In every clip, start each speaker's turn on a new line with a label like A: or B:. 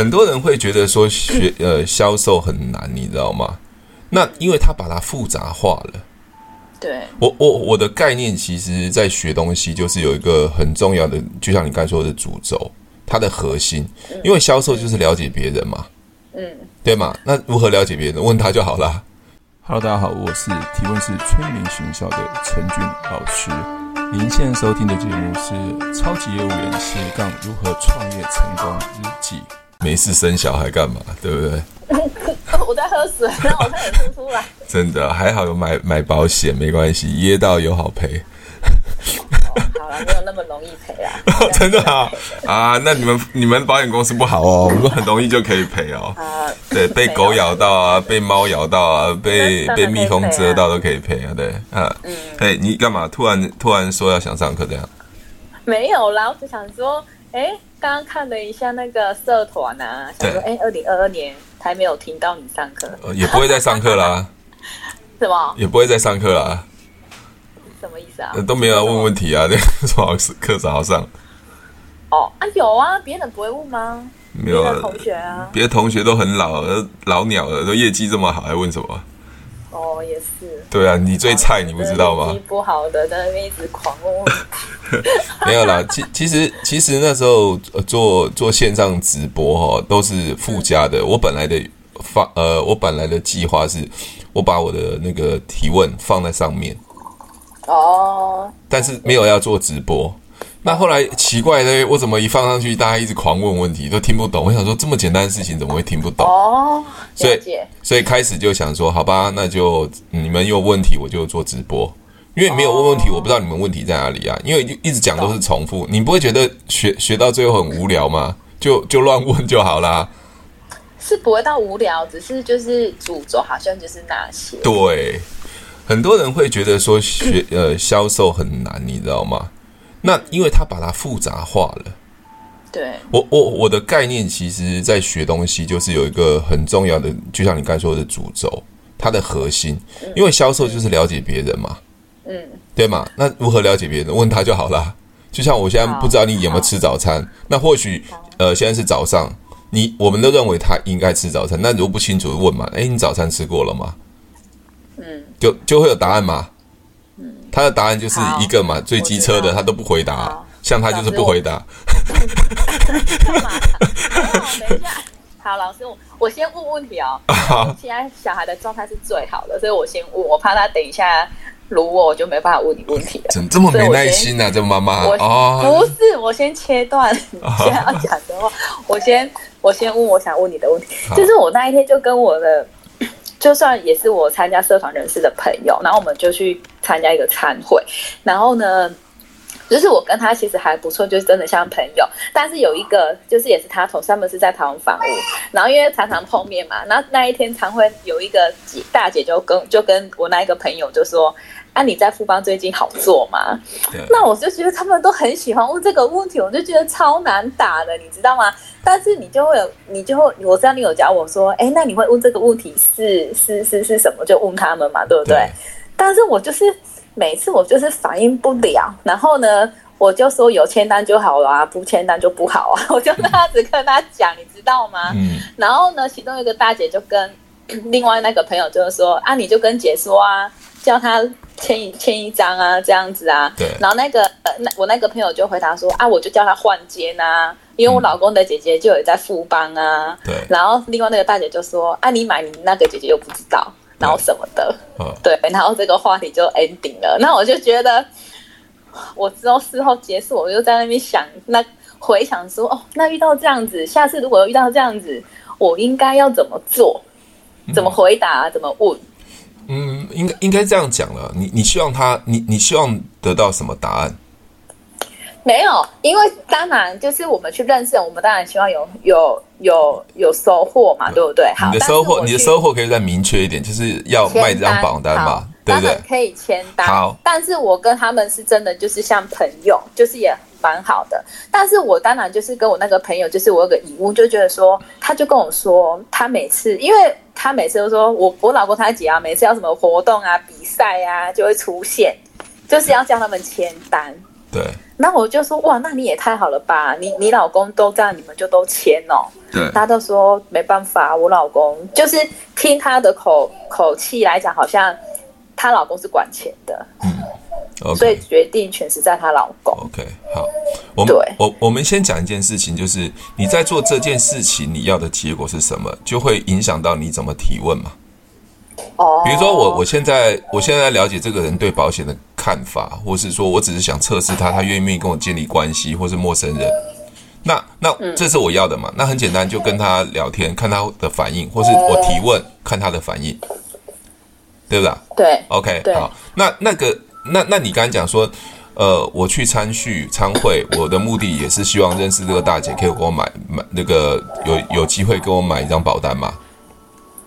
A: 很多人会觉得说学呃销售很难，你知道吗？那因为他把它复杂化了。
B: 对，
A: 我我我的概念，其实在学东西就是有一个很重要的，就像你刚才说的主轴，它的核心。因为销售就是了解别人嘛，嗯，对嘛？那如何了解别人？问他就好啦。Hello，大家好，我是提问是催眠学校的陈俊老师。您现在收听的节目是《超级业务员斜杠如何创业成功日记》。没事生小孩干嘛？对不对？
B: 我在喝水，让我差点吐出来。
A: 真的还好有买买保险，没关系，噎到有好赔。
B: 哦、好了，没有那么容易赔啦。
A: 真的啊啊！那你们你们保险公司不好哦，我们很容易就可以赔哦。啊，对，被狗咬到啊，被猫咬到啊，被被蜜蜂蛰到都可以赔啊。对啊，嗯，哎，你干嘛突然突然说要想上课这样？
B: 没有啦，我只想说，哎，刚刚看了一下那个社团啊，想说，哎，二零二二年。还没有听到你上课，
A: 呃，也不会再上课啦。
B: 什么？
A: 也不会再上课啦。
B: 什么意思啊？
A: 都没有要问问题啊，这 什么课早好上？
B: 哦啊，有啊，别人不会问吗？
A: 没有啊，
B: 同学啊，
A: 别的同学都很老，老鸟了，都业绩这么好，还问什么？
B: 哦，也是。
A: 对啊，你最菜，你不知道吗？
B: 业绩不好的在那边一直狂问。
A: 没有啦，其其实其实那时候做做线上直播哈，都是附加的。我本来的发呃，我本来的计划是，我把我的那个提问放在上面。
B: 哦。但是
A: 没有要做直播。那后来奇怪的，我怎么一放上去，大家一直狂问问题，都听不懂。我想说，这么简单的事情怎么会听不懂？
B: 哦，
A: 所以所以开始就想说，好吧，那就你们有问题，我就做直播。因为没有问问题，我不知道你们问题在哪里啊。因为一直讲都是重复，你不会觉得学学到最后很无聊吗？就就乱问就好啦。
B: 是不会到无聊，只是就是主轴好像就是那些。
A: 对，很多人会觉得说学呃销售很难，你知道吗？那因为他把它复杂化了，
B: 对，
A: 我我我的概念，其实在学东西就是有一个很重要的，就像你刚才说的主轴，它的核心，因为销售就是了解别人嘛，嗯，对嘛？那如何了解别人？问他就好啦。就像我现在不知道你有没有吃早餐，那或许呃现在是早上，你我们都认为他应该吃早餐，那如果不清楚问嘛，诶，你早餐吃过了吗？嗯，就就会有答案嘛。他的答案就是一个嘛，最机车的他都不回答，像他就是不回答。
B: 干嘛？等一下，好，老师，我我先问问题哦。好，现在小孩的状态是最好的，所以我先问，我怕他等一下如我，我就没办法问你问题了。
A: 怎么这么没耐心呢？这妈妈
B: 哦，不是，我先切断你 现在要讲的话，我先我先问我想问你的问题，就是我那一天就跟我的。就算也是我参加社团人士的朋友，然后我们就去参加一个餐会，然后呢，就是我跟他其实还不错，就是真的像朋友。但是有一个，就是也是他同事，他们是在台湾房屋，然后因为常常碰面嘛，然后那一天餐会有一个姐大姐就跟就跟我那一个朋友就说。啊，你在富邦最近好做吗？那我就觉得他们都很喜欢问这个问题，我就觉得超难打的，你知道吗？但是你就会有，你就会，我知道你有教我说，哎，那你会问这个问题是是是是什么？就问他们嘛，对不对？对，但是我就是每次我就是反应不了，然后呢，我就说有签单就好了啊，不签单就不好啊，我就那样子跟他讲，你知道吗？嗯。然后呢，其中一个大姐就跟另外那个朋友就是说，啊，你就跟姐说啊，叫他。签一签一张啊，这样子啊。对。然后那个呃，那我那个朋友就回答说啊，我就叫他换间啊，因为我老公的姐姐就有在富邦啊。对。然后另外那个大姐就说啊，你买你那个姐姐又不知道，然后什么的。对。然后这个话题就 ending 了。那我就觉得，我之后事后结束，我就在那边想，那回想说哦，那遇到这样子，下次如果遇到这样子，我应该要怎么做？怎么回答？怎么问？
A: 嗯，应该应该这样讲了。你你希望他，你你希望得到什么答案？
B: 没有，因为当然就是我们去认识，我们当然希望有有有有收获嘛，对不对？好，
A: 你的收获，你的收获可以再明确一点，就是要卖这张榜单嘛，对不对？
B: 可以签单。
A: 好，
B: 但是我跟他们是真的就是像朋友，就是也蛮好的。但是我当然就是跟我那个朋友，就是我有个疑问，就觉得说，他就跟我说，他每次因为。他每次都说我我老公他姐啊，每次要什么活动啊、比赛啊，就会出现，就是要叫他们签单。
A: 对。
B: 那我就说哇，那你也太好了吧？你你老公都这样，你们就都签哦。
A: 对。
B: 他都说没办法，我老公就是听他的口口气来讲，好像她老公是管钱的。嗯。Okay. 所以决定权是在她老公。
A: OK，好，我们对我我们先讲一件事情，就是你在做这件事情，你要的结果是什么，就会影响到你怎么提问嘛。
B: 哦，
A: 比如说我我现在我现在了解这个人对保险的看法，或是说我只是想测试他，他愿不愿意跟我建立关系，或是陌生人，那那这是我要的嘛？那很简单，就跟他聊天，看他的反应，或是我提问，看他的反应，对不对？
B: 对
A: ，OK，对好，那那个。那那你刚才讲说，呃，我去参序参会，我的目的也是希望认识这个大姐，可以给我买买那个有有机会给我买一张保单嘛？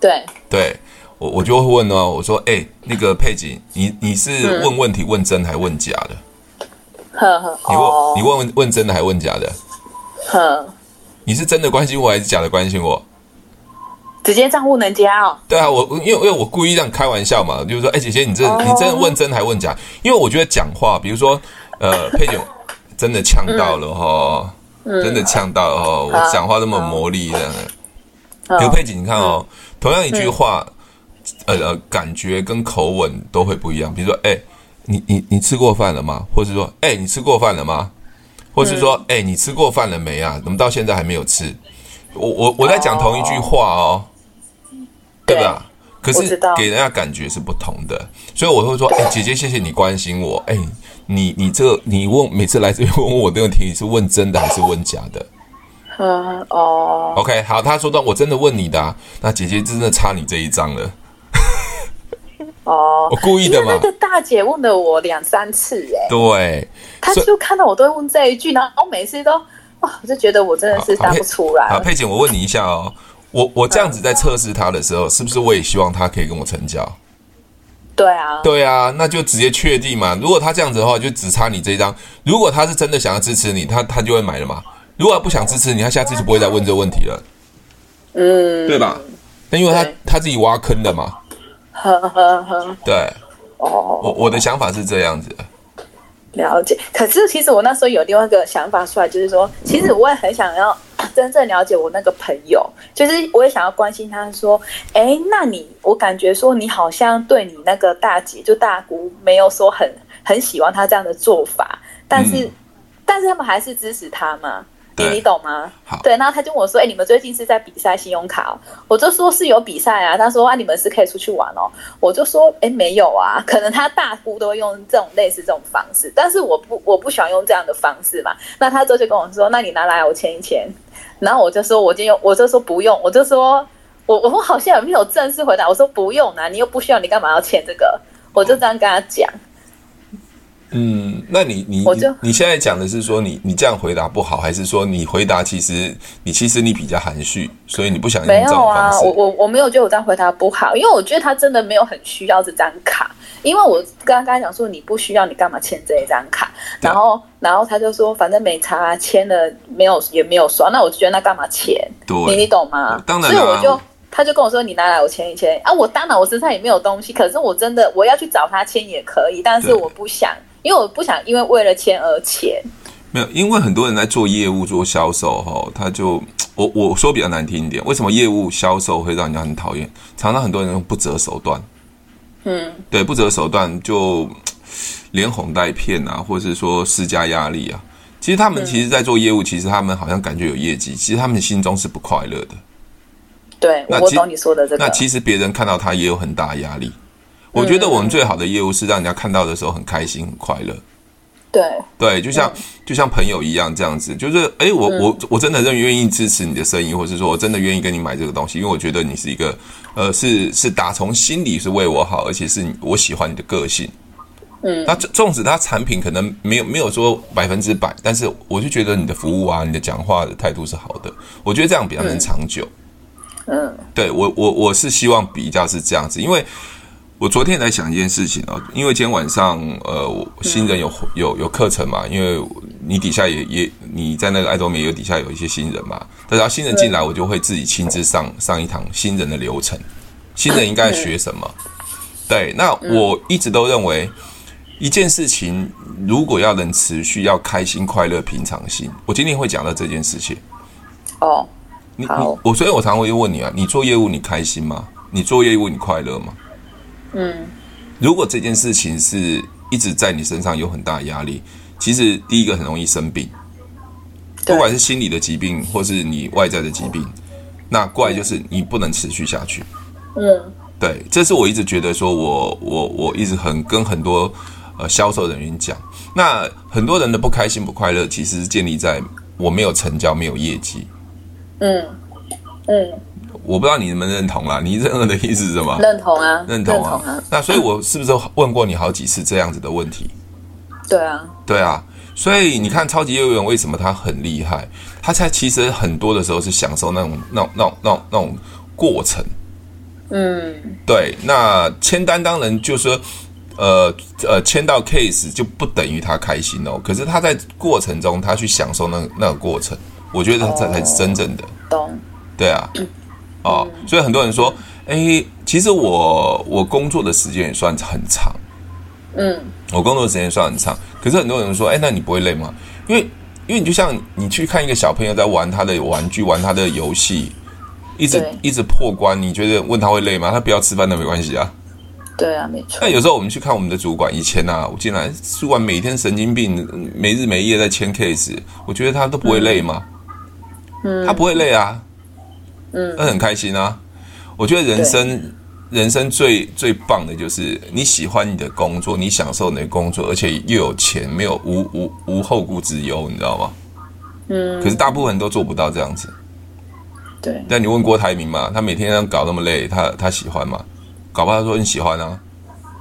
B: 对，
A: 对我我就会问哦，我说，哎、欸，那个佩锦，你你是问问题问真还问假的？
B: 呵呵，
A: 你问你问问真的还问假的？
B: 呵，
A: 你是真的关心我还是假的关心我？
B: 直接账户能加哦？
A: 对啊，我因为因为我故意让开玩笑嘛，就是说，哎、欸，姐姐，你这你真的问真还问假？因为我觉得讲话，比如说，呃，佩姐真的呛到了哈，嗯、真的呛到了哈，嗯、我讲话那么魔力这样的。比如佩姐，你看哦，嗯、同样一句话，呃呃，感觉跟口吻都会不一样。比如说，哎、欸，你你你吃过饭了吗？或是说，哎、欸，你吃过饭了吗？或是说，哎、欸，你吃过饭了没啊？怎么到现在还没有吃？我我我在讲同一句话哦。对吧？可是给人家感觉是不同的，所以我会说：“哎，姐姐，谢谢你关心我。哎，你你这你问每次来这边问我这个问题，是问真的还是问假的？”
B: 嗯哦。
A: OK，好，他说到我真的问你的啊，那姐姐真的差你这一张了。
B: 哦，
A: 我故意的嘛。
B: 那个大姐问了我两三次，哎，
A: 对，
B: 她就看到我都会问这一句，然后每次都哇，我就觉得我真的是答不出来。
A: 好，佩姐，我问你一下哦。我我这样子在测试他的时候，是不是我也希望他可以跟我成交？
B: 对啊，
A: 对啊，那就直接确定嘛。如果他这样子的话，就只差你这一张。如果他是真的想要支持你，他他就会买了嘛。如果他不想支持你，他下次就不会再问这个问题了。
B: 嗯，
A: 对吧？那因为他对他自己挖坑的嘛。
B: 呵呵呵。
A: 对。
B: 哦。
A: 我我的想法是这样子的。
B: 了解。可是其实我那时候有另外一个想法出来，就是说，其实我也很想要。真正了解我那个朋友，就是我也想要关心他，说：“哎，那你我感觉说你好像对你那个大姐就大姑没有说很很喜欢他这样的做法，但是、嗯、但是他们还是支持他嘛？对你你懂
A: 吗？
B: 对，然后他就问我说：‘哎，你们最近是在比赛信用卡哦？’我就说是有比赛啊。他说：‘啊，你们是可以出去玩哦。’我就说：‘哎，没有啊，可能他大姑都会用这种类似这种方式，但是我不我不喜欢用这样的方式嘛。那他之后就跟我说：‘那你拿来我签一签。’然后我就说，我就用，我就说不用，我就说，我我好像也没有正式回答，我说不用啊，你又不需要，你干嘛要签这个？我就这样跟他讲。
A: 嗯，那你你我就你现在讲的是说你你这样回答不好，还是说你回答其实你其实你比较含蓄，所以你不想用这种方式？
B: 没有啊，我我我没有觉得我这样回答不好，因为我觉得他真的没有很需要这张卡。因为我刚刚讲说你不需要，你干嘛签这一张卡？然后，然后他就说反正没差，签了没有也没有刷，那我就觉得那干嘛签？
A: 对，
B: 你你懂吗？
A: 当然，
B: 所以我就他就跟我说你拿来我签一签啊，我当然我身上也没有东西，可是我真的我要去找他签也可以，但是我不想，因为我不想因为为了钱而钱。
A: 没有，因为很多人在做业务做销售哈，他就我我说比较难听一点，为什么业务销售会让人家很讨厌？常常很多人用不择手段。
B: 嗯，
A: 对，不择手段就连哄带骗啊，或者是说施加压力啊。其实他们其实，在做业务，嗯、其实他们好像感觉有业绩，其实他们心中是不快乐的。
B: 对，那我懂你说的这个。
A: 那其实别人看到他也有很大压力。我觉得我们最好的业务是让人家看到的时候很开心、很快乐。
B: 对
A: 对，就像、嗯、就像朋友一样这样子，就是哎，我、嗯、我我真的认愿意支持你的生意，或是说我真的愿意跟你买这个东西，因为我觉得你是一个呃，是是打从心里是为我好，而且是我喜欢你的个性。
B: 嗯，
A: 那纵使它产品可能没有没有说百分之百，但是我就觉得你的服务啊，你的讲话的态度是好的，我觉得这样比较能长久。
B: 嗯，
A: 对我我我是希望比较是这样子，因为。我昨天在想一件事情哦，因为今天晚上呃新人有有有课程嘛，因为你底下也也你在那个爱多美有底下有一些新人嘛，等到新人进来，我就会自己亲自上上一堂新人的流程，新人应该学什么？对，那我一直都认为一件事情如果要能持续，要开心、快乐、平常心，我今天会讲到这件事情。
B: 哦，
A: 你你我所以，我常常会问你啊，你做业务你开心吗？你做业务你快乐吗？
B: 嗯，
A: 如果这件事情是一直在你身上有很大压力，其实第一个很容易生病，不管是心理的疾病或是你外在的疾病，那怪就是你不能持续下去。
B: 嗯，
A: 对，这是我一直觉得说我我我一直很跟很多呃销售人员讲，那很多人的不开心不快乐，其实是建立在我没有成交没有业绩。
B: 嗯嗯。
A: 我不知道你能不能认同啦，你认同的意思是什么？
B: 认同啊，
A: 认同啊。同啊，那所以，我是不是问过你好几次这样子的问题？
B: 对啊，
A: 对啊。所以你看，超级业务员为什么他很厉害？他才其实很多的时候是享受那种、那种、那种、那种、那种过程。
B: 嗯，
A: 对。那签单当然就是说，呃呃，签到 case 就不等于他开心哦。可是他在过程中，他去享受那那个过程，我觉得他才是真正的。
B: 懂。
A: 对啊。哦，所以很多人说，哎，其实我我工作的时间也算很长，
B: 嗯，
A: 我工作的时间算很长，可是很多人说，哎，那你不会累吗？因为因为你就像你去看一个小朋友在玩他的玩具，玩他的游戏，一直一直破关，你觉得问他会累吗？他不要吃饭都没关系啊。
B: 对啊，没错。
A: 那有时候我们去看我们的主管，以前啊，我进来主管每天神经病，没日没夜在签 case，我觉得他都不会累吗？
B: 嗯，
A: 他不会累啊。
B: 嗯，
A: 那很开心啊！我觉得人生人生最最棒的就是你喜欢你的工作，你享受你的工作，而且又有钱，没有无无无后顾之忧，你知道吗？
B: 嗯。
A: 可是大部分人都做不到这样子。
B: 对。
A: 但你问郭台铭嘛，他每天要搞那么累，他他喜欢吗？搞不好他说你喜欢啊。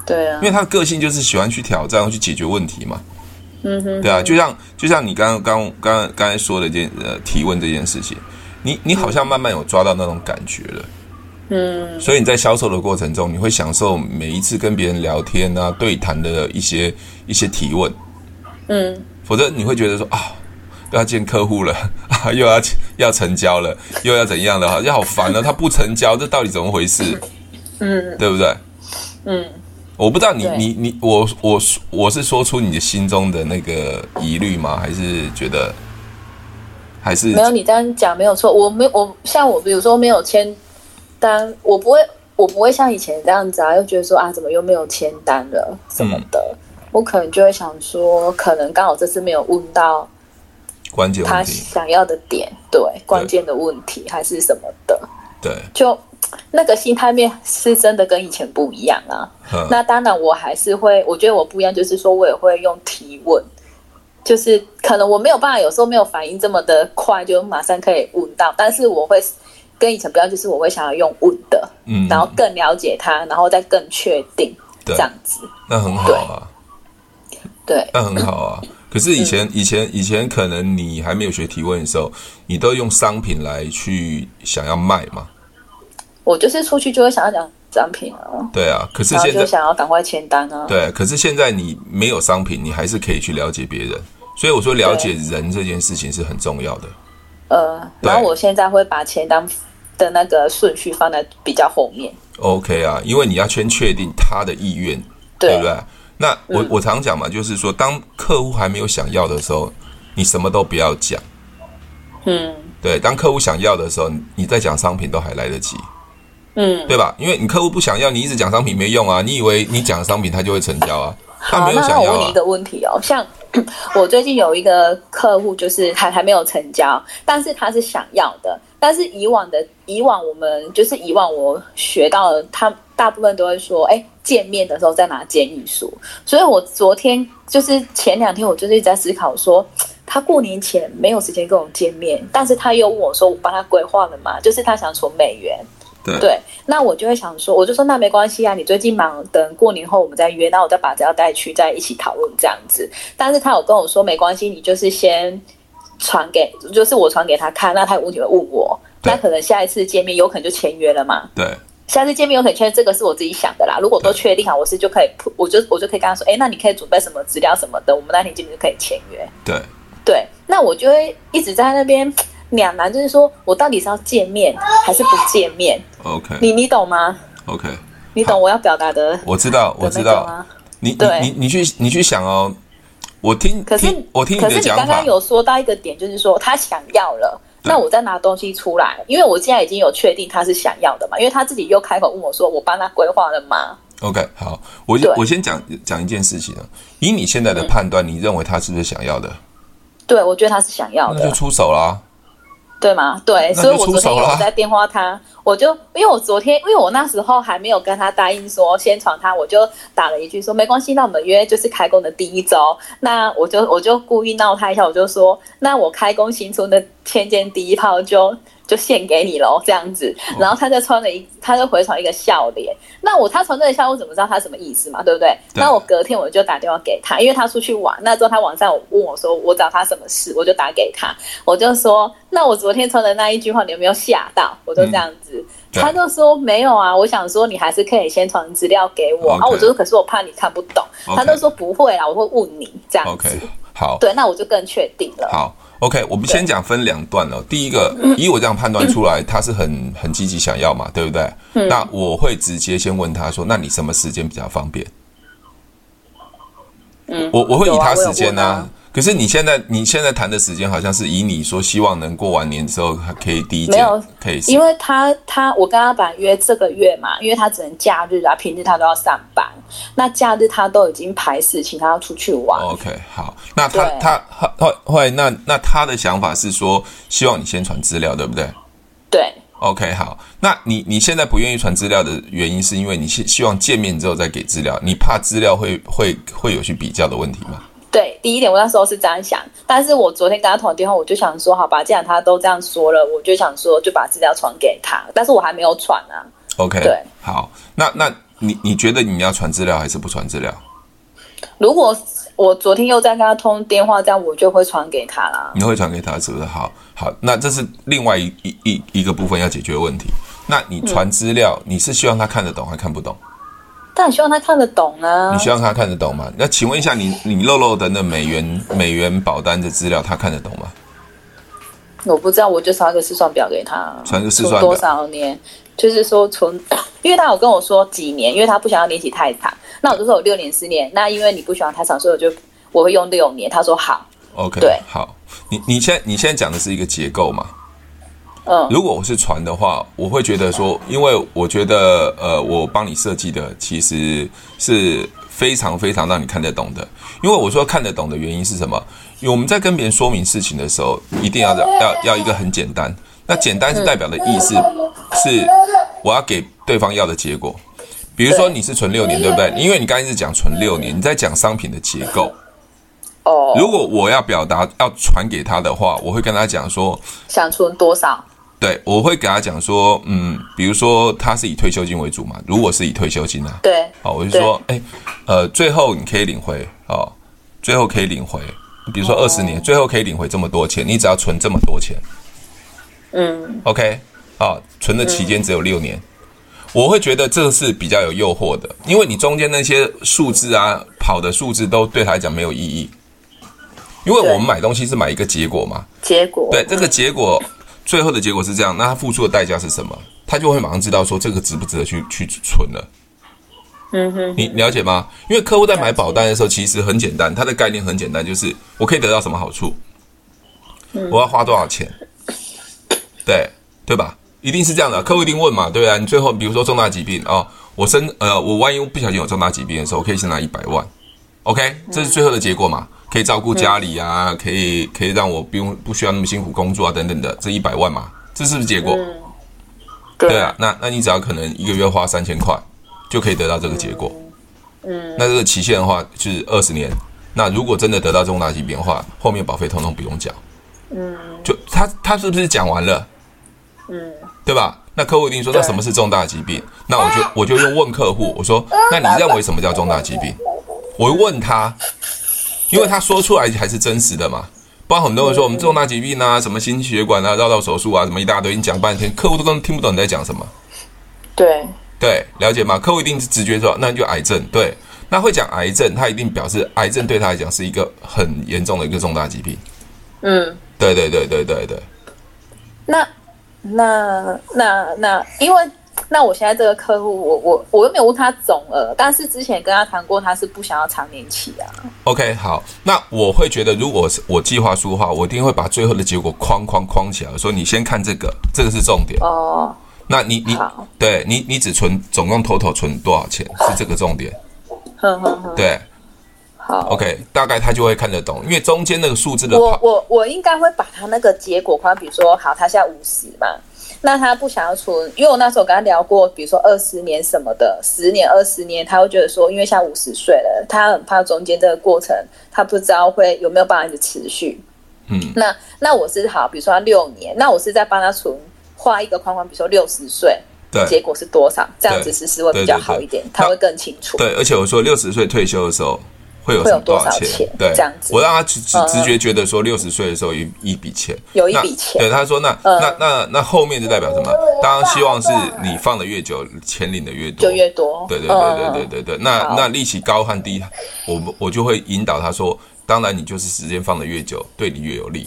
B: 对啊。
A: 因为他的个性就是喜欢去挑战，去解决问题嘛。
B: 嗯哼。
A: 对啊，就像就像你刚刚刚刚刚才说的这件呃提问这件事情。你你好像慢慢有抓到那种感觉了，
B: 嗯，
A: 所以你在销售的过程中，你会享受每一次跟别人聊天啊、对谈的一些一些提问，
B: 嗯，
A: 否则你会觉得说啊，又要见客户了啊，又要要成交了，又要怎样了，好像好烦啊，他不成交，这到底怎么回事？
B: 嗯，
A: 对不对？
B: 嗯，
A: 我不知道你你你我我我是说出你的心中的那个疑虑吗？还是觉得？还是
B: 没有，你这样讲没有错。我没我像我，比如说没有签单，我不会，我不会像以前这样子啊，又觉得说啊，怎么又没有签单了什么的。嗯、我可能就会想说，可能刚好这次没有问到
A: 关键
B: 他想要的点，对，关键的问题还是什么的。
A: 对，
B: 就那个心态面是真的跟以前不一样啊。嗯、那当然，我还是会，我觉得我不一样，就是说我也会用提问。就是可能我没有办法，有时候没有反应这么的快，就马上可以问到。但是我会跟以前不一样，就是我会想要用问的，嗯，然后更了解他，然后再更确定这样子。
A: 那很好啊，
B: 对，
A: 那很好啊。可是以前、以前、以前，可能你还没有学提问的时候，你都用商品来去想要卖嘛？
B: 我就是出去就会想要讲商品啊。
A: 对啊，可是现在
B: 就想要赶快签单啊。
A: 对，可是现在你没有商品，你还是可以去了解别人。所以我说，了解人这件事情是很重要的。
B: 呃，然后我现在会把签单的那个顺序放在比较后面。
A: OK 啊，因为你要先确定他的意愿，对，对不对？那我、嗯、我常讲嘛，就是说，当客户还没有想要的时候，你什么都不要讲。
B: 嗯，
A: 对，当客户想要的时候，你再讲商品都还来得及。
B: 嗯，
A: 对吧？因为你客户不想要，你一直讲商品没用啊。你以为你讲商品他就会成交啊？他没有想要啊。
B: 那我问你一个问题哦，像。我最近有一个客户，就是还还没有成交，但是他是想要的。但是以往的以往，我们就是以往我学到的，他大部分都会说，哎，见面的时候再拿建议书。所以我昨天就是前两天，我就是一直在思考说，他过年前没有时间跟我见面，但是他又问我说，我帮他规划了嘛，就是他想存美元。
A: 对，
B: 对，那我就会想说，我就说那没关系啊，你最近忙，等过年后我们再约，那我再把这要带去，再一起讨论这样子。但是他有跟我说没关系，你就是先传给，就是我传给他看，那他有问题会问我，那可能下一次见面有可能就签约了嘛。
A: 对，
B: 下次见面有可能签约，这个是我自己想的啦。如果都确定好，我是就可以，我就我就可以跟他说，哎，那你可以准备什么资料什么的，我们那天见面就可以签约。
A: 对，
B: 对，那我就会一直在那边。两难就是说，我到底是要见面还是不见面？OK，你你懂吗？OK，你懂我要表达的？
A: 我知道，我知道。你你你你去你去想哦，我听
B: 可是
A: 我听你的讲法，
B: 可是你刚刚有说到一个点，就是说他想要了，那我再拿东西出来，因为我现在已经有确定他是想要的嘛，因为他自己又开口问我说，我帮他规划了吗
A: ？OK，好，我就我先讲讲一件事情啊，以你现在的判断，你认为他是不是想要的？
B: 对，我觉得他是想要的，
A: 那就出手啦。
B: 对吗？对，所以我昨天有在电话他，我就因为我昨天因为我那时候还没有跟他答应说先传他，我就打了一句说没关系，那我们约就是开工的第一周，那我就我就故意闹他一下，我就说那我开工新春的天间第一炮就。就献给你喽，这样子，然后他就穿了一，他就回传一个笑脸。那我他传这个笑，我怎么知道他什么意思嘛？对不对？对。那我隔天我就打电话给他，因为他出去玩。那之后他晚上问我说，我找他什么事，我就打给他，我就说，那我昨天传的那一句话，你有没有吓到？我就这样子，嗯、他就说没有啊。我想说，你还是可以先传资料给我。啊、我就说，可是我怕你看不懂。他就说不会啊，我会问你这样子。Okay. 好。对，那我就更确定了。
A: 好。OK，我们先讲分两段哦。第一个，以我这样判断出来，他是很很积极想要嘛，对不对？那我会直接先问他说：“那你什么时间比较方便？”嗯，我我会以他时间呢。可是你现在你现在谈的时间好像是以你说希望能过完年之后还可以第一件，没有可以，
B: 因为他他我跟他本来约这个月嘛，因为他只能假日啊，平日他都要上班。那假日他都已经排事情，他要出去玩。
A: OK，好，那他他后后来那那他的想法是说希望你先传资料，对不对？
B: 对。
A: OK，好，那你你现在不愿意传资料的原因是因为你希希望见面之后再给资料，你怕资料会会会有去比较的问题吗？
B: 对，第一点我那时候是这样想，但是我昨天跟他通电话，我就想说，好吧，既然他都这样说了，我就想说就把资料传给他，但是我还没有传啊。
A: OK，对，好，那那你你觉得你要传资料还是不传资料？
B: 如果我昨天又在跟他通电话，这样我就会传给他啦。
A: 你会传给他是不是？好，好，那这是另外一一一一个部分要解决的问题。那你传资料，嗯，你是希望他看得懂还看不懂？
B: 但希望他看得懂啊！
A: 你希望他看得懂吗？那请问一下你，你你漏漏的那美元美元保单的资料，他看得懂吗？
B: 我不知道，我就传一个试算表给他。
A: 传个试算表
B: 多少年？就是说存，因为他有跟我说几年，因为他不想要年期太长。那我就说我六年、四年。那因为你不喜欢太长，所以我就我会用六年。他说好。
A: OK，对，好。你你现在你现在讲的是一个结构嘛？
B: 嗯，
A: 如果我是传的话，我会觉得说，因为我觉得，呃，我帮你设计的其实是非常非常让你看得懂的。因为我说看得懂的原因是什么？因为我们在跟别人说明事情的时候，一定要要要一个很简单。那简单是代表的意思是我要给对方要的结果。比如说你是存六年，对不对？因为你刚才是讲存六年，你在讲商品的结构。
B: 哦，
A: 如果我要表达要传给他的话，我会跟他讲说，
B: 想存多少？
A: 对，我会给他讲说，嗯，比如说他是以退休金为主嘛，如果是以退休金啊，
B: 对，
A: 好，我就说，哎，呃，最后你可以领回，哦，最后可以领回，比如说二十年，最后可以领回这么多钱，你只要存这么多钱，
B: 嗯
A: ，OK，好，存的期间只有六年，我会觉得这是比较有诱惑的，因为你中间那些数字啊，跑的数字都对他来讲没有意义，因为我们买东西是买一个结果嘛，
B: 结果，
A: 对，这个结果。最后的结果是这样，那他付出的代价是什么？他就会马上知道说这个值不值得去去存了。
B: 嗯哼，
A: 你了解吗？因为客户在买保单的时候，其实很简单，他的概念很简单，就是我可以得到什么好处，我要花多少钱，对对吧？一定是这样的，客户一定问嘛，对啊。你最后比如说重大疾病哦，我生呃，我万一不小心有重大疾病的时候，我可以先拿一百万，OK，这是最后的结果嘛。可以照顾家里啊，嗯、可以可以让我不用不需要那么辛苦工作啊，等等的，这一百万嘛，这是不是结果？
B: 嗯、对，
A: 对啊，那那你只要可能一个月花三千块，就可以得到这个结果。
B: 嗯，
A: 那这个期限的话就是二十年。那如果真的得到重大疾病的话，后面保费通通不用缴。
B: 嗯，
A: 就他他是不是讲完了？
B: 嗯，
A: 对吧？那客户一定说，那什么是重大疾病？那我就我就用问客户，我说，那你认为什么叫重大疾病？我会问他。因为他说出来还是真实的嘛，不然很多人说我们重大疾病啊，什么心血管啊、绕道手术啊，什么一大堆，你讲半天，客户都根本听不懂你在讲什么。
B: 对
A: 对，了解吗？客户一定是直觉说，那你就癌症。对，那会讲癌症，他一定表示癌症对他来讲是一个很严重的一个重大疾病。
B: 嗯，
A: 对对对对对对。
B: 那那那那，因为。那我现在这个客户，我我我又没有问他总额，但是之前跟他谈过，他是不想要长年期啊。
A: OK，好，那我会觉得，如果是我计划书的话，我一定会把最后的结果框框框起来，说你先看这个，这个是重点
B: 哦。
A: 那你你对你你只存总共 total 存多少钱是这个重点，
B: 呵呵呵
A: 对。
B: 好
A: ，OK，大概他就会看得懂，因为中间那个数字的
B: 我我我应该会把他那个结果框，比如说好，他现在五十嘛，那他不想要存，因为我那时候跟他聊过，比如说二十年什么的，十年、二十年，他会觉得说，因为现在五十岁了，他很怕中间这个过程，他不知道会有没有办法一直持续。
A: 嗯，
B: 那那我是好，比如说他六年，那我是在帮他存画一个框框，比如说六十岁，对，结果是多少？这样子实施会比较好一点，他会更清楚。
A: 对，而且我说六十岁退休的时候。会有多少钱？对，这样子，我让他直直直觉觉得说，六十岁的时候一一笔钱，
B: 有一笔钱。
A: 对，他说那那那那后面就代表什么？当然希望是你放的越久，钱领的越多，
B: 就越多。
A: 对对对对对对对。那那利息高和低，我我就会引导他说，当然你就是时间放的越久，对你越有利。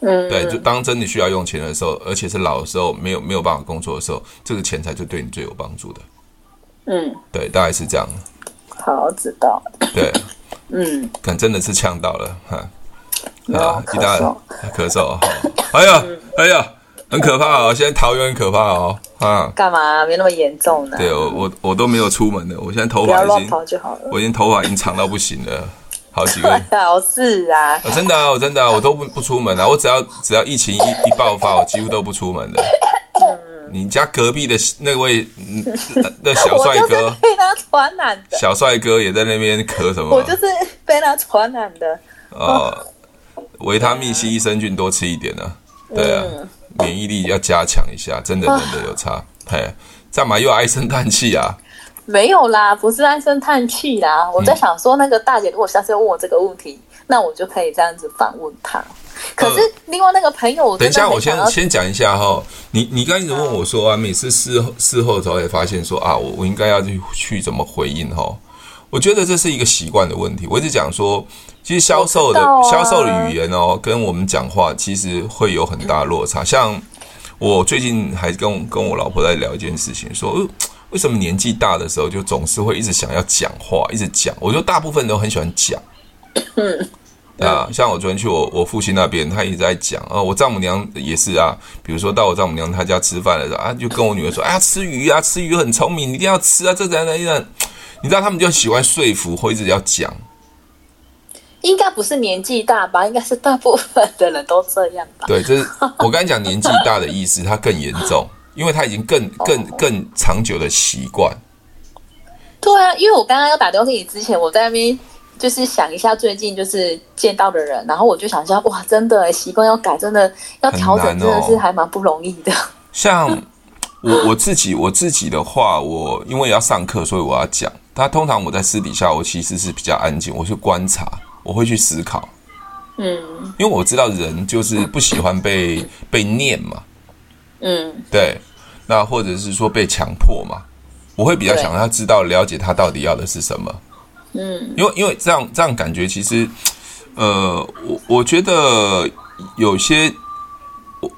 B: 嗯，
A: 对，就当真的需要用钱的时候，而且是老的时候，没有没有办法工作的时候，这个钱才就对你最有帮助的。
B: 嗯，
A: 对，大概是这样。
B: 好，知道。
A: 对。
B: 嗯，
A: 可能真的是呛到了哈，啊，一大咳嗽，哎呀，哎呀，很可怕哦，现在桃园很可怕哦，啊，
B: 干嘛？没那么严重呢？
A: 对，我我我都没有出门的，我现在头发已经，我已经头发已经长到不行了，好几个月，
B: 好事啊，
A: 真的啊，我真的啊，我都不不出门啊，我只要只要疫情一一爆发，我几乎都不出门的。你家隔壁的那位 那小帅哥
B: 被他传染的，
A: 小帅哥也在那边咳什么？
B: 我就是被他传染的。
A: 哦，维他命 C、益生菌多吃一点呢。对啊，免疫力要加强一下，真的真的有差。嘿，干嘛又唉声叹气啊？
B: 没有啦，不是唉声叹气啦。我在想说，那个大姐如果下次要问我这个问题，那我就可以这样子反问她。可是另外那个朋友，
A: 等一下我先先讲一下哈。你你刚一直问我说啊，每次事后事后的时候也发现说啊，我我应该要去去怎么回应哈？我觉得这是一个习惯的问题。我一直讲说，其实销售的销售的语言哦，跟我们讲话其实会有很大落差。像我最近还跟跟我老婆在聊一件事情，说为什么年纪大的时候就总是会一直想要讲话，一直讲。我觉得大部分都很喜欢讲。啊，像我昨天去我我父亲那边，他一直在讲啊，我丈母娘也是啊。比如说到我丈母娘她家吃饭的时候啊，就跟我女儿说：“哎呀，吃鱼啊，吃鱼很聪明，你一定要吃啊。”这怎样怎样？你知道他们就喜欢说服，或一直要讲。
B: 应该不是年纪大吧？应该是大部分的人都这样吧？
A: 对，就是我刚才讲年纪大的意思，它更严重，因为他已经更更更长久的习惯。
B: 对啊，因为我刚刚要打电话给你之前，我在那边。就是想一下最近就是见到的人，然后我就想一下，哇，真的习惯要改，真的要调整，真的是还蛮不容易的。
A: 像我我自己我自己的话，我因为要上课，所以我要讲。他通常我在私底下，我其实是比较安静，我去观察，我会去思考。
B: 嗯，
A: 因为我知道人就是不喜欢被 被念嘛。
B: 嗯，
A: 对。那或者是说被强迫嘛，我会比较想要知道了解他到底要的是什么。
B: 嗯，
A: 因为因为这样这样感觉其实，呃，我我觉得有些我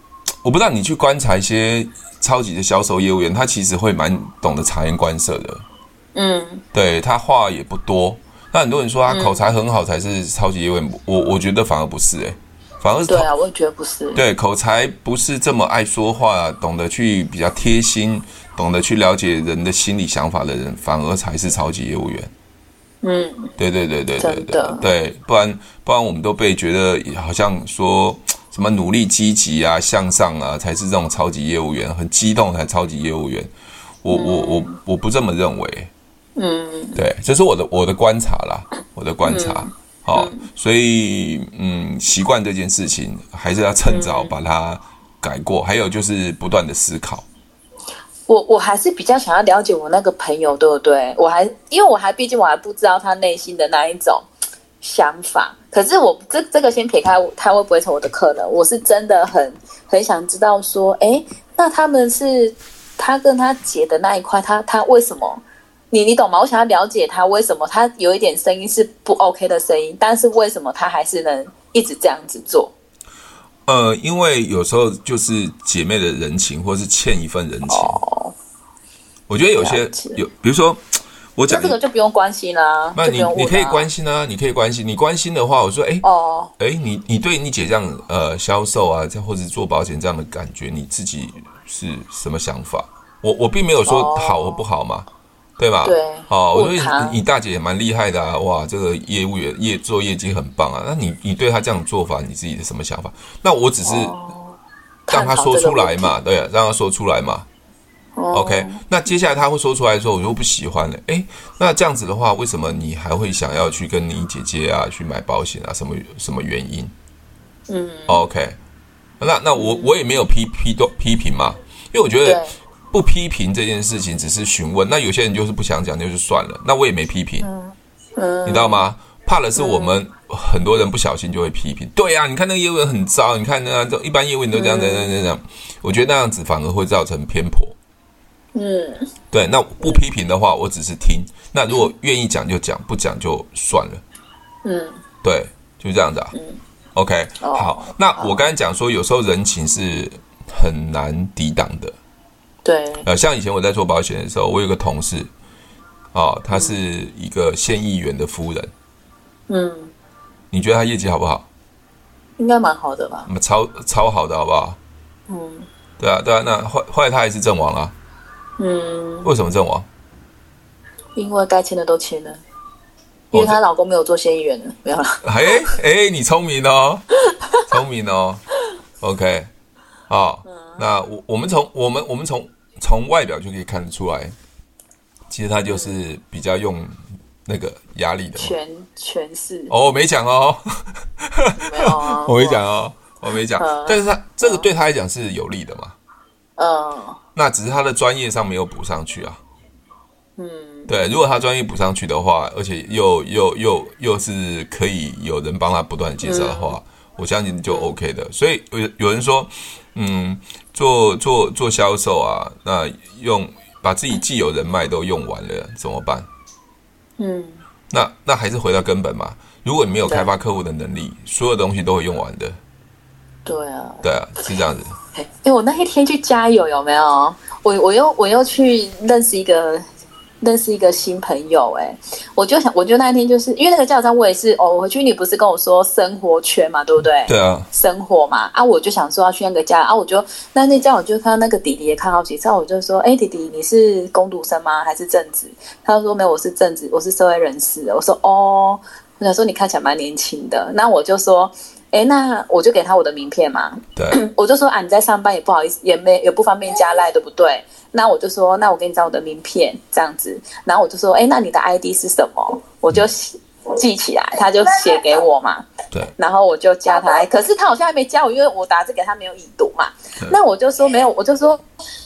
A: 我不知道你去观察一些超级的销售业务员，他其实会蛮懂得察言观色的。
B: 嗯，
A: 对，他话也不多。那很多人说他口才很好才是超级业务员，嗯、我我觉得反而不是哎、欸，反而是
B: 对啊，我也觉得不是。
A: 对，口才不是这么爱说话，懂得去比较贴心，懂得去了解人的心理想法的人，反而才是超级业务员。
B: 嗯，
A: 对对对对对
B: 对
A: 对，不然不然我们都被觉得好像说什么努力积极啊、向上啊，才是这种超级业务员，很激动才超级业务员。我、嗯、我我我不这么认为。
B: 嗯，
A: 对，这是我的我的观察啦，我的观察。好、所以嗯，习惯这件事情还是要趁早把它改过，嗯、还有就是不断的思考。
B: 我我还是比较想要了解我那个朋友，对不对？我还因为我还毕竟我还不知道他内心的那一种想法。可是我这这个先撇开，他会不会成我的客人？我是真的很很想知道说，哎，那他们是他跟他姐的那一块，他他为什么？你你懂吗？我想要了解他为什么他有一点声音是不 OK 的声音，但是为什么他还是能一直这样子做？
A: 呃，因为有时候就是姐妹的人情，或是欠一份人情。
B: 哦
A: 我觉得有些有，比如说我讲
B: 这个就不用关心啦。
A: 那你你可以关心啊，你可以关心。你关心的话，我说哎哦，哎，你你对你姐这样呃销售啊，这或者做保险这样的感觉，你自己是什么想法？我我并没有说好和不好嘛。对吧？
B: 对，
A: 好，我觉得你大姐也蛮厉害的啊！哇，这个业务员业做业绩很棒啊！那你你对他这样做法，你自己的什么想法？那我只是让他说出来嘛，对，让他说出来嘛。OK，那接下来他会说出来之后，我就不喜欢了。哎，那这样子的话，为什么你还会想要去跟你姐姐啊去买保险啊？什么什么原因？嗯，OK，那那我我也没有批批都批评嘛，因为我觉得。不批评这件事情，只是询问。那有些人就是不想讲，那就算了。那我也没批评，你知道吗？怕的是我们很多人不小心就会批评。嗯、对呀、啊，你看那个业务员很糟，你看那一般业务员都这样这样这样这样。我觉得那样子反而会造成偏颇。嗯，对。那不批评的话，我只是听。那如果愿意讲就讲，不讲就算了。嗯，对，就这样子啊。嗯，OK，好。那我刚才讲说，有时候人情是很难抵挡的。
B: 对，
A: 呃，像以前我在做保险的时候，我有个同事，哦，他是一个县议员的夫人，嗯，你觉得他业绩好不好？
B: 应该蛮好的吧？
A: 超超好的，好不好？嗯，对啊，对啊，那后后来他还是阵亡了，嗯，为什么阵亡？
B: 因为该签的都签了，因为她老公没有做县议员了，没有了。
A: 哎哎，你聪明哦，聪明哦，OK，好。那我我们从我们我们从从外表就可以看得出来，其实他就是比较用那个压力的
B: 权权势。
A: 哦，我没讲哦，没有啊，我没讲哦，我没讲，但是他这个对他来讲是有利的嘛，嗯，那只是他的专业上没有补上去啊，嗯，对，如果他专业补上去的话，而且又又又又是可以有人帮他不断介绍的话，我相信就 OK 的。所以有有人说，嗯。做做做销售啊，那用把自己既有人脉都用完了怎么办？嗯，那那还是回到根本嘛。如果你没有开发客户的能力，所有东西都会用完的。对啊，对啊，是这样子。
B: 哎、欸，我那一天去加油有没有？我我又我又去认识一个。认识一个新朋友，哎，我就想，我就那天就是因为那个加油站，我也是哦。我回去你不是跟我说生活圈嘛，对不对？
A: 对啊，
B: 生活嘛啊，我就想说要去那个家啊，我就那那家我就看到那个弟弟也看好几次，我就说，哎，弟弟你是工读生吗？还是正职？他就说没有，我是正职，我是社会人士。我说哦，我想说你看起来蛮年轻的，那我就说，哎，那我就给他我的名片嘛。
A: 对，
B: 我就说啊，你在上班也不好意思，也没也不方便加赖，对不对？那我就说，那我给你找我的名片，这样子。然后我就说，哎，那你的 ID 是什么？我就记起来，他就写给我嘛。
A: 对。然
B: 后我就加他，可是他好像还没加我，因为我打字给他没有已读嘛。那我就说没有，我就说，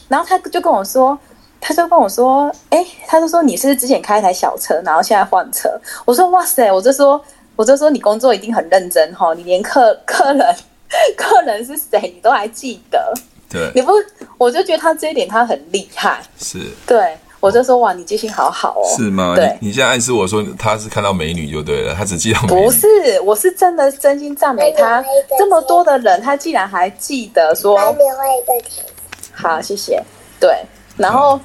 B: 然后他就跟我说，他就跟我说，哎，他就说你是之前开一台小车，然后现在换车。我说哇塞，我就说，我就说你工作一定很认真哈，你连客客人客人是谁你都还记得。
A: 对，
B: 你不，我就觉得他这一点他很厉害。
A: 是，
B: 对，我就说哇，你记性好好哦。
A: 是吗？对，你现在暗示我说他是看到美女就对了，他只记得美女。
B: 不是，我是真的真心赞美他，这么多的人，他竟然还记得说。好，谢谢。对，然后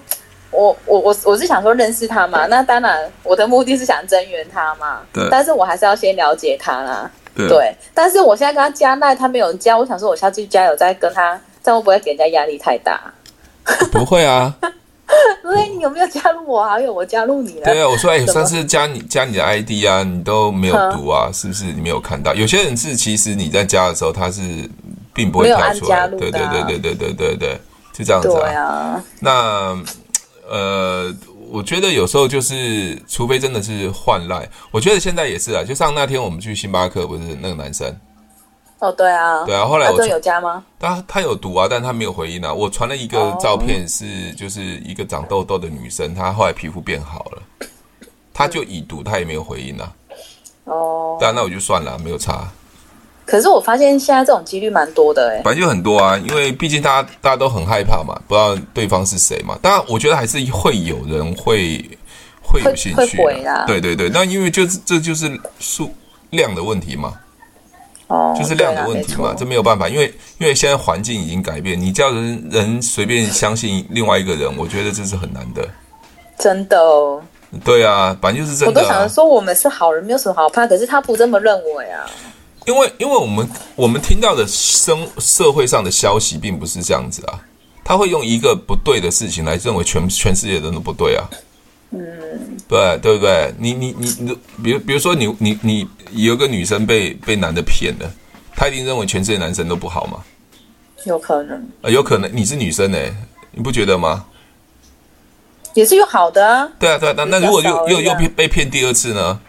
B: 我我我我是想说认识他嘛，那当然我的目的是想增援他嘛。对，但是我还是要先了解他啦。对，对，但是我现在跟他加赖，他没有加，我想说我下次加油再跟他。这样会不会给人家压力太大？
A: 不会啊。
B: 所以你有没有加入我好友？我加入你了。
A: 对啊，我说哎，上次加你加你的 ID 啊，你都没有读啊，是不是？你没有看到？有些人是其实你在加的时候，他是并不会跳出来。对对对对对对对对，就这样子啊。对啊。那呃，我觉得有时候就是，除非真的是换赖，我觉得现在也是啊。就像那天我们去星巴克，不是那个男生。
B: 哦，对啊，
A: 对啊，后来我
B: 有加吗？
A: 他他有读啊，但他没有回应啊。我传了一个照片，是就是一个长痘痘的女生，她后来皮肤变好了，她就已读，她也没有回应啊。哦，对啊，那我就算了，没有差。
B: 可是我发现现在这种几率蛮多的哎，
A: 本来就很多啊，因为毕竟大家大家都很害怕嘛，不知道对方是谁嘛。当然，我觉得还是会有人会会有兴趣。对对对，那因为就是这就是数量的问题嘛。
B: 哦，
A: 就是量的问题嘛，这没有办法，因为因为现在环境已经改变，你叫人人随便相信另外一个人，我觉得这是很难的。
B: 真的哦。
A: 对啊，反正就是真的、啊。
B: 我都想着说我们是好人，没有什么好怕，可是他不这么认为啊。
A: 因为因为我们我们听到的生社会上的消息并不是这样子啊，他会用一个不对的事情来认为全全世界的人都不对啊。嗯，对对不对？你你你你，比如比如说你你你有个女生被被男的骗了，他一定认为全世界男生都不好吗？
B: 有可能
A: 啊，有可能你是女生哎，你不觉得吗？
B: 也是有好的啊。
A: 对啊对啊，那那如果又又又被骗第二次呢？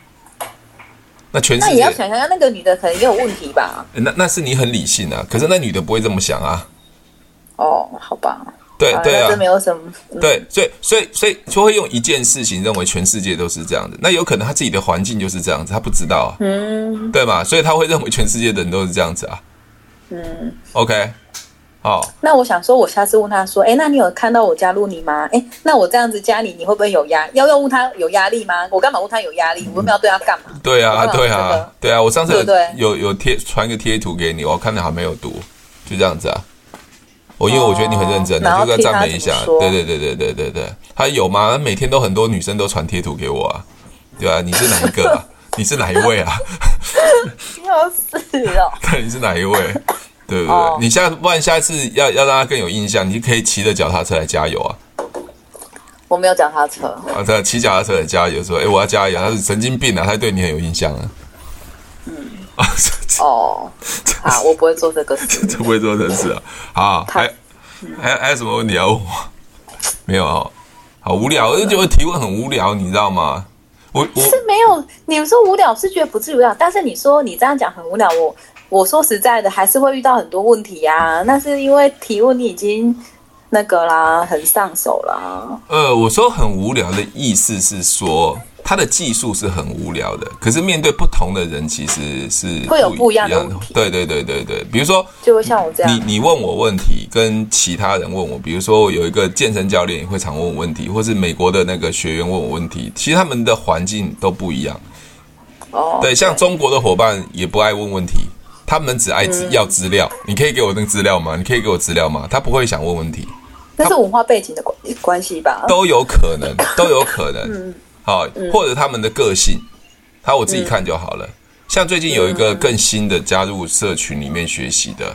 A: 那全世界，那
B: 你要想想，那个女的可能也有问题吧？
A: 那那是你很理性啊，可是那女的不会这么想啊。
B: 哦，好吧。
A: 对对啊，
B: 这没有什么。
A: 嗯、对，所以所以所以就会用一件事情认为全世界都是这样的。那有可能他自己的环境就是这样子，他不知道啊。嗯。对嘛？所以他会认为全世界的人都是这样子啊。嗯。OK。好。那
B: 我想说，我下次问他说：“哎，那你有看到我加入你吗？哎，那我这样子加你，你会不会有压？要要问他有压力吗？我干嘛问他有压力？我们要对他干嘛？”
A: 对啊，对啊，对啊。我上次有有有贴传个贴图给你，我看你还没有读，就这样子啊。我因为我觉得你很认真，你、就要赞美一下。对对对对对对对，他有吗？每天都很多女生都传贴图给我啊，对啊，你是哪一个啊？你是哪一位啊？
B: 笑死了！
A: 对，你是哪一位？对不对？哦、你下不然下一次要要让他更有印象，你可以骑着脚踏车来加油啊。
B: 我没有脚踏车。
A: 啊，他骑脚踏车来加油说：“哎，我要加油。”他是神经病啊，他对你很有印象啊。
B: 嗯 哦，好，我不会做这个事，
A: 不会做这个事啊。好，还还还有什么问题要问我？没有哦，好无聊，我就觉得提问很无聊，你知道吗？我我
B: 是没有，你们说无聊是觉得不至于无聊，但是你说你这样讲很无聊，我我说实在的，还是会遇到很多问题呀。那是因为提问你已经那个啦，很上手啦。
A: 呃，我说很无聊的意思是说。他的技术是很无聊的，可是面对不同的人，其实是
B: 会有不一样的问题。
A: 对对对对对，比如说，
B: 就会像我这样，
A: 你你问我问题，跟其他人问我，比如说有一个健身教练也会常问我问题，或是美国的那个学员问我问题，其实他们的环境都不一样。哦，对，像中国的伙伴也不爱问问题，他们只爱资要资料。你可以给我那个资料吗？你可以给我资料吗？他不会想问问题。
B: 那是文化背景的关关系吧？
A: 都有可能，都有可能。嗯。好，或者他们的个性，他我自己看就好了。像最近有一个更新的加入社群里面学习的，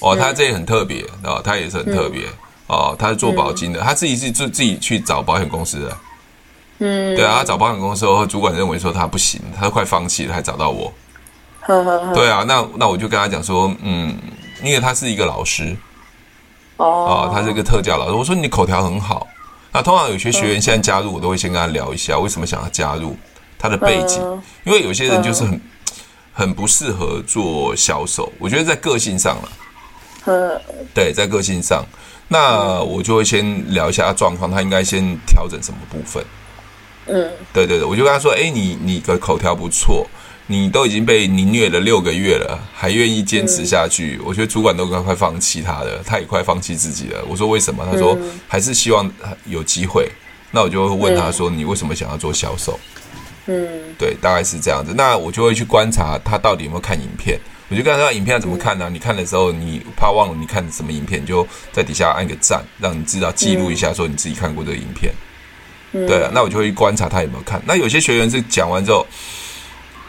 A: 哦，他这也很特别啊，他也是很特别哦，他是做保金的，他自己是自自己去找保险公司的，嗯，对啊，他找保险公司时候，主管认为说他不行，他都快放弃了，还找到我，对啊，那那我就跟他讲说，嗯，因为他是一个老师，哦，他是一个特教老师，我说你口条很好。那通常有些学员现在加入，我都会先跟他聊一下为什么想要加入，他的背景，因为有些人就是很很不适合做销售，我觉得在个性上了，对，在个性上，那我就会先聊一下他状况，他应该先调整什么部分，嗯，对对对，我就跟他说，哎，你你的口条不错。你都已经被你虐了六个月了，还愿意坚持下去？嗯、我觉得主管都快快放弃他了，他也快放弃自己了。我说为什么？他说还是希望有机会。那我就会问他说：“你为什么想要做销售？”嗯，对，大概是这样子。那我就会去观察他到底有没有看影片。我就跟他说：“影片要怎么看呢？嗯、你看的时候，你怕忘了你看什么影片，就在底下按个赞，让你知道记录一下，说你自己看过这个影片。嗯、对啊，那我就会去观察他有没有看。那有些学员是讲完之后。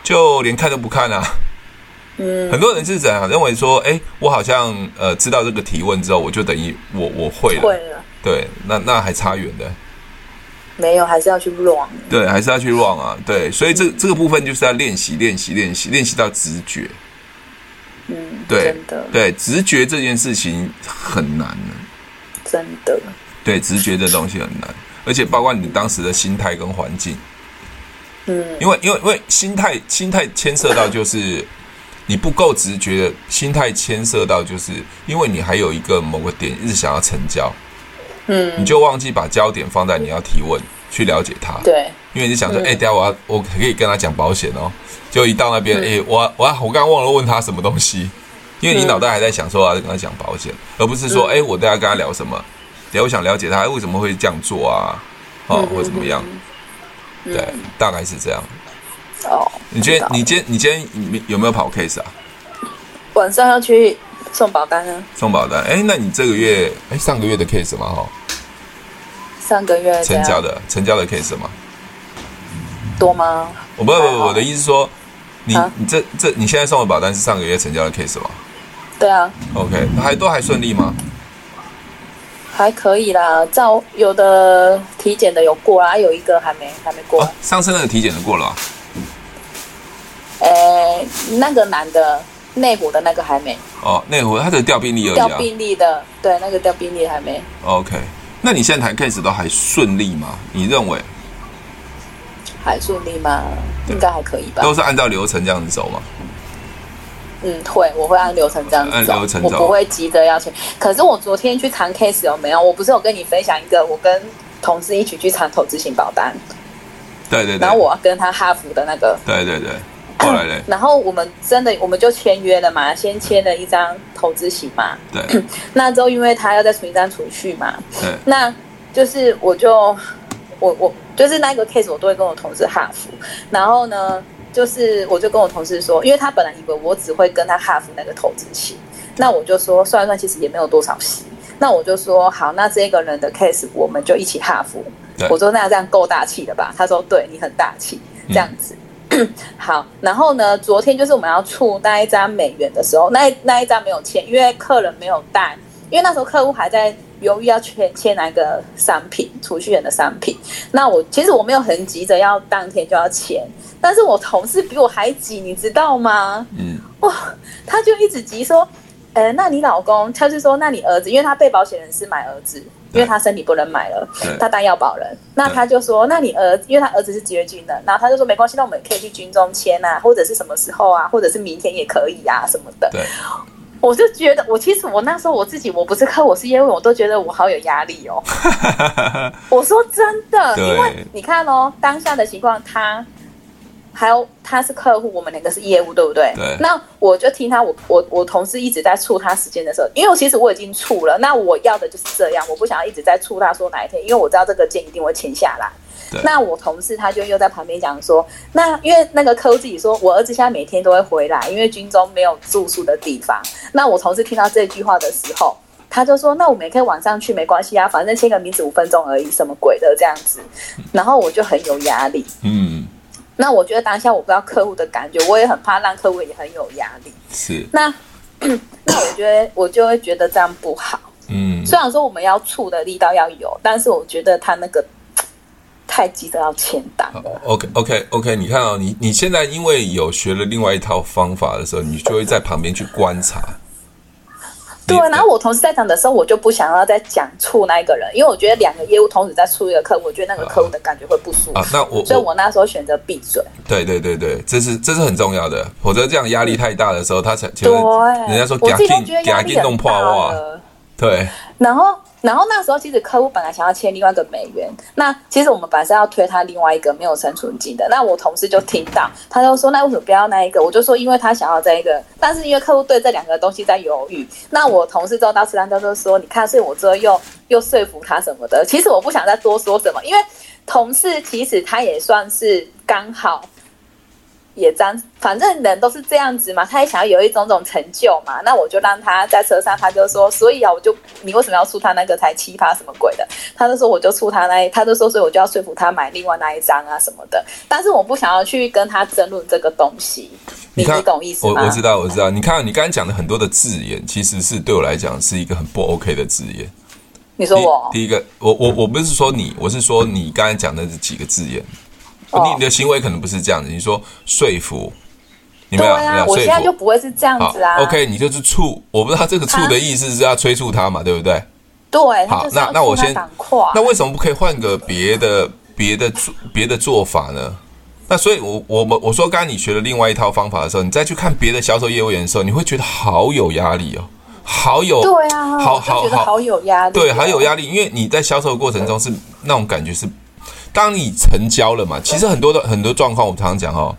A: 就连看都不看啊！嗯，很多人是怎样认为说，哎，我好像呃知道这个提问之后，我就等于我我会了。会了。对，那那还差远的。
B: 没有，还是要去 run。
A: 对，还是要去 run 啊！对，所以这这个部分就是要练习，练习，练习，练习到直觉。
B: 嗯，对，真的，
A: 对，直觉这件事情很难呢。
B: 真的。
A: 对，直觉这东西很难，而且包括你当时的心态跟环境。嗯，因为因为因为心态心态牵涉到就是你不够直觉的心态牵涉到就是因为你还有一个某个点一直想要成交，嗯，你就忘记把焦点放在你要提问去了解他，对，因为你想说，哎，等下我要我可以跟他讲保险哦，就一到那边，哎，我我我刚刚忘了问他什么东西，因为你脑袋还在想说我要跟他讲保险，而不是说，哎，我等下跟他聊什么，等下我想了解他为什么会这样做啊，哦，或怎么样。对，大概是这样。哦，你今天你今天你今天有没有跑 case 啊？
B: 晚上要去送保单呢。
A: 送保单，哎，那你这个月，哎，上个月的 case 嘛，哈。
B: 上个月
A: 成交的成交的 case 吗？
B: 多吗？
A: 我不不不，我的意思是说，你你这这你现在送的保单是上个月成交的 case 吗？
B: 对啊。
A: OK，还都还顺利吗？
B: 还可以啦，照有的体检的有过啊，有一个还没还没过。
A: 上次那个体检的过了。
B: 呃，那个男的内湖的那个还没。
A: 哦，内湖他的调病例而已。
B: 调病例的，对，那个调病例还没。
A: OK。那你现在谈 case 都还顺利吗？你认为
B: 还顺利吗？应该还可以吧。
A: 都是按照流程这样子走吗？
B: 嗯，会，我会按流程这样子走。
A: 按流程走，
B: 我不会急着要钱。可是我昨天去谈 case 有没有？我不是有跟你分享一个，我跟同事一起去谈投资型保单。
A: 对对对。
B: 然后我跟他哈佛的那个。
A: 对对对。后来嘞。
B: 然后我们真的，我们就签约了嘛，先签了一张投资型嘛。
A: 对。
B: 那之后，因为他要再存一张储蓄嘛。
A: 对。
B: 那就是我就我我就是那个 case，我都会跟我同事哈佛。然后呢，就是我就跟我同事说，因为他本来以为我只会跟他哈佛那个投资期，那我就说算一算，其实也没有多少息。那我就说好，那这个人的 case 我们就一起哈佛。我说那这样够大气的吧？他说对，你很大气，这样子。嗯好，然后呢？昨天就是我们要出那一张美元的时候，那那一张没有签，因为客人没有带，因为那时候客户还在犹豫要签签哪个商品，储蓄险的商品。那我其实我没有很急着要当天就要签，但是我同事比我还急，你知道吗？嗯，哇，他就一直急说，呃，那你老公，他是说，那你儿子，因为他被保险人是买儿子。因为他身体不能买了，他当要保人，那他就说，那你儿，因为他儿子是职业军人，然后他就说没关系，那我们可以去军中签啊，或者是什么时候啊，或者是明天也可以啊，什么的。对，我就觉得，我其实我那时候我自己我不是客，我是业务，我都觉得我好有压力哦。我说真的，因为你看哦，当下的情况他。还有他是客户，我们两个是业务，对不对？
A: 对。
B: 那我就听他，我我我同事一直在促他时间的时候，因为我其实我已经促了，那我要的就是这样，我不想要一直在促他说哪一天，因为我知道这个件一定会签下来。对。那我同事他就又在旁边讲说，那因为那个客户自己说，我儿子现在每天都会回来，因为军中没有住宿的地方。那我同事听到这句话的时候，他就说，那我们也可以晚上去，没关系啊，反正签个名字五分钟而已，什么鬼的这样子。然后我就很有压力。嗯。那我觉得当下我不知道客户的感觉，我也很怕让客户也很有压力。
A: 是。
B: 那 那我觉得我就会觉得这样不好。嗯。虽然说我们要促的力道要有，但是我觉得他那个太急着要签单。
A: OK OK OK，你看哦，你你现在因为有学了另外一套方法的时候，你就会在旁边去观察。
B: 对，然后我同事在讲的时候，我就不想要再讲处那一个人，因为我觉得两个业务同时在出一个客户，我觉得那个客户的感觉会不舒服。
A: 啊，那我，
B: 所以我那时候选择闭嘴。
A: 对对对对，这是这是很重要的，否则这样压力太大的时候，他才
B: 对，
A: 人家说我自己都觉得压力很大。对，
B: 然后。然后那时候，其实客户本来想要签另外一个美元，那其实我们本来是要推他另外一个没有生存金的。那我同事就听到，他就说：“那为什么不要那一个？”我就说：“因为他想要这一个，但是因为客户对这两个东西在犹豫。”那我同事之后到吃饭他就说：“你看，所以我之后又又说服他什么的。”其实我不想再多说什么，因为同事其实他也算是刚好。也这样，反正人都是这样子嘛，他也想要有一种种成就嘛。那我就让他在车上，他就说，所以啊，我就你为什么要出他那个才奇葩什么鬼的？他就说我就出他那一，他就说，所以我就要说服他买另外那一张啊什么的。但是我不想要去跟他争论这个东西，你看你懂意思吗？
A: 我我知道我知道。你看你刚才讲的很多的字眼，其实是对我来讲是一个很不 OK 的字眼。
B: 你说我
A: 第，第一个，我我我不是说你，我是说你刚才讲的这几个字眼。你的行为可能不是这样子，你说说服，你没有，没有，
B: 我现在就不会是这样子啊。
A: OK，你就是促，我不知道这个促的意思是要催促他嘛，对不对？
B: 对。
A: 好，那那我先，那为什么不可以换个别的别的做别的做法呢？那所以我，我我们我说，刚才你学了另外一套方法的时候，你再去看别的销售业务员的时候，你会觉得好有压力哦，好有
B: 对啊，
A: 好好好，
B: 好有压力，
A: 对，好有压力，因为你在销售过程中是那种感觉是。当你成交了嘛，其实很多的很多状况，我们常常讲哦，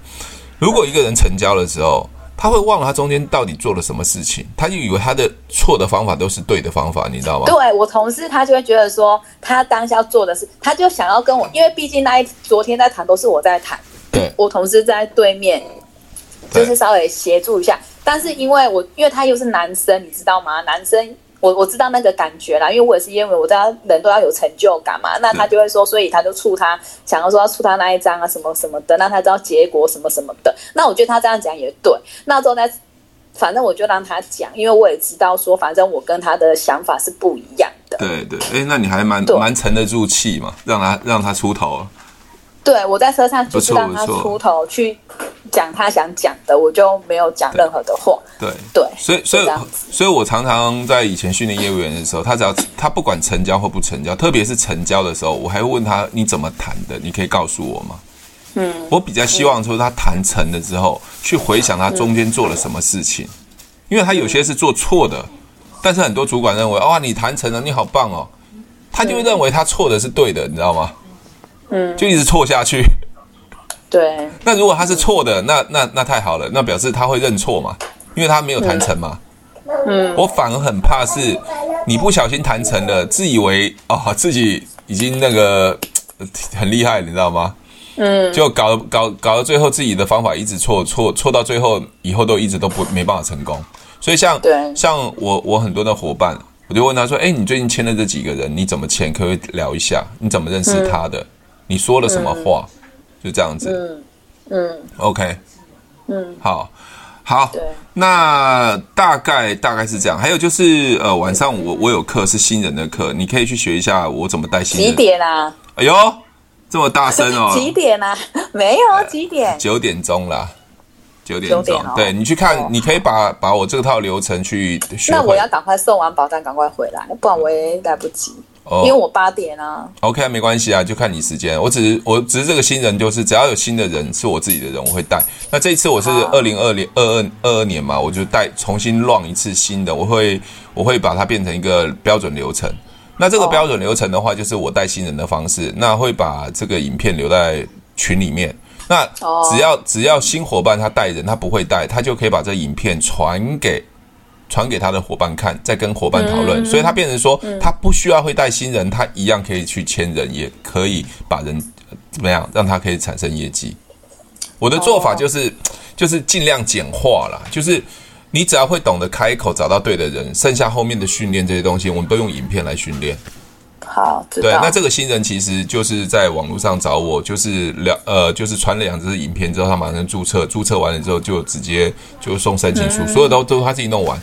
A: 如果一个人成交的时候，他会忘了他中间到底做了什么事情，他就以为他的错的方法都是对的方法，你知道吗？
B: 对，我同事他就会觉得说，他当下做的是，他就想要跟我，因为毕竟那一昨天在谈都是我在谈，
A: 对，
B: 我同事在对面，就是稍微协助一下。但是因为我因为他又是男生，你知道吗？男生。我我知道那个感觉啦，因为我也是因为我知道人都要有成就感嘛，那他就会说，所以他就触他，想要说要触他那一张啊，什么什么的，那他知道结果什么什么的。那我觉得他这样讲也对。那之后呢，反正我就让他讲，因为我也知道说，反正我跟他的想法是不一样的。
A: 对对，哎，那你还蛮蛮沉得住气嘛，让他让他出头。
B: 对，我在车上就是让他出头去讲他想讲的，我就没有讲任何的话。
A: 对
B: 对，
A: 对，所以所以所以我常常在以前训练业务员的时候，他只要他不管成交或不成交，特别是成交的时候，我还会问他你怎么谈的？你可以告诉我吗？嗯，我比较希望说他谈成了之后，去回想他中间做了什么事情，因为他有些是做错的，但是很多主管认为哇，你谈成了，你好棒哦，他就会认为他错的是对的，你知道吗？嗯，就一直错下去。
B: 对。
A: 那如果他是错的，那那那太好了，那表示他会认错嘛，因为他没有谈成嘛。嗯。我反而很怕是，你不小心谈成了，自以为哦自己已经那个 很厉害，你知道吗？嗯。就搞搞搞到最后，自己的方法一直错错错到最后，以后都一直都不没办法成功。所以像对像我我很多的伙伴，我就问他说：“哎，你最近签的这几个人，你怎么签？可不可以聊一下？你怎么认识他的？”你说了什么话？嗯、就这样子。嗯嗯。OK。嗯。好，好。对。那大概大概是这样。还有就是，呃，晚上我我有课是新人的课，你可以去学一下我怎么带新人。
B: 几点啊？
A: 哎呦，这么大声哦！
B: 几点啊？没有几点？
A: 九点钟啦。九点钟。哦、对，你去看，哦、你可以把把我这套流程去学。
B: 那我要赶快送完保单，赶快回来，不然我也来不及。哦，因为我八点啊。
A: OK，没关系啊，就看你时间。我只是我只是这个新人，就是只要有新的人是我自己的人，我会带。那这一次我是二零二零二二二二年嘛，我就带重新 run 一次新的，我会我会把它变成一个标准流程。那这个标准流程的话，就是我带新人的方式。那会把这个影片留在群里面。那只要只要新伙伴他带人，他不会带，他就可以把这影片传给。传给他的伙伴看，再跟伙伴讨论，嗯、所以他变成说，嗯、他不需要会带新人，他一样可以去签人，也可以把人怎么样，让他可以产生业绩。我的做法就是，哦、就是尽量简化啦，就是你只要会懂得开口找到对的人，剩下后面的训练这些东西，我们都用影片来训练。
B: 好，
A: 对，那这个新人其实就是在网络上找我，就是两呃，就是传了两支影片之后，他马上注册，注册完了之后就直接就送申请书，嗯、所有都都他自己弄完。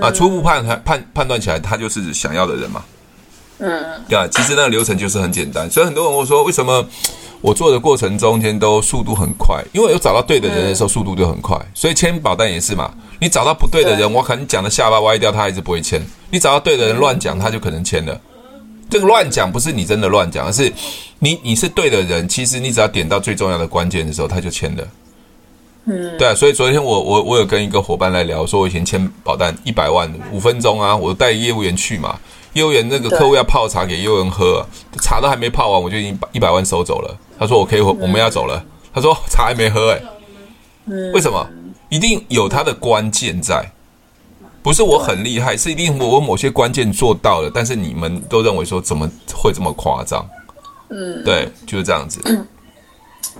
A: 啊，初步判判判断起来，他就是想要的人嘛。嗯，对啊，其实那个流程就是很简单，所以很多人会说，为什么我做的过程中间都速度很快？因为有找到对的人的时候，速度就很快。所以签保单也是嘛，你找到不对的人，我可能讲的下巴歪掉，他还是不会签；你找到对的人乱讲，他就可能签了。这个乱讲不是你真的乱讲，而是你你是对的人，其实你只要点到最重要的关键的时候，他就签了。嗯，对啊，所以昨天我我我有跟一个伙伴来聊，说我以前签保单一百万五分钟啊，我带业务员去嘛，业务员那个客户要泡茶给业务员喝，茶都还没泡完，我就已经把一百万收走了。他说我可以，我们要走了。他说茶还没喝哎，为什么？一定有他的关键在，不是我很厉害，是一定我某些关键做到了，但是你们都认为说怎么会这么夸张？嗯，对，就是这样子。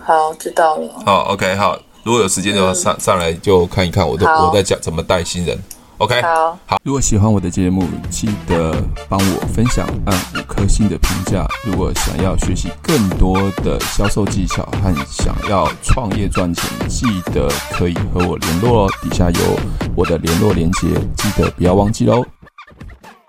B: 好，知道了。
A: 好，OK，好。如果有时间的话，上上来就看一看我的，我在讲怎么带新人。OK，好。好，如果喜欢我的节目，记得帮我分享，按五颗星的评价。如果想要学习更多的销售技巧和想要创业赚钱，记得可以和我联络哦。底下有我的联络连接，记得不要忘记喽。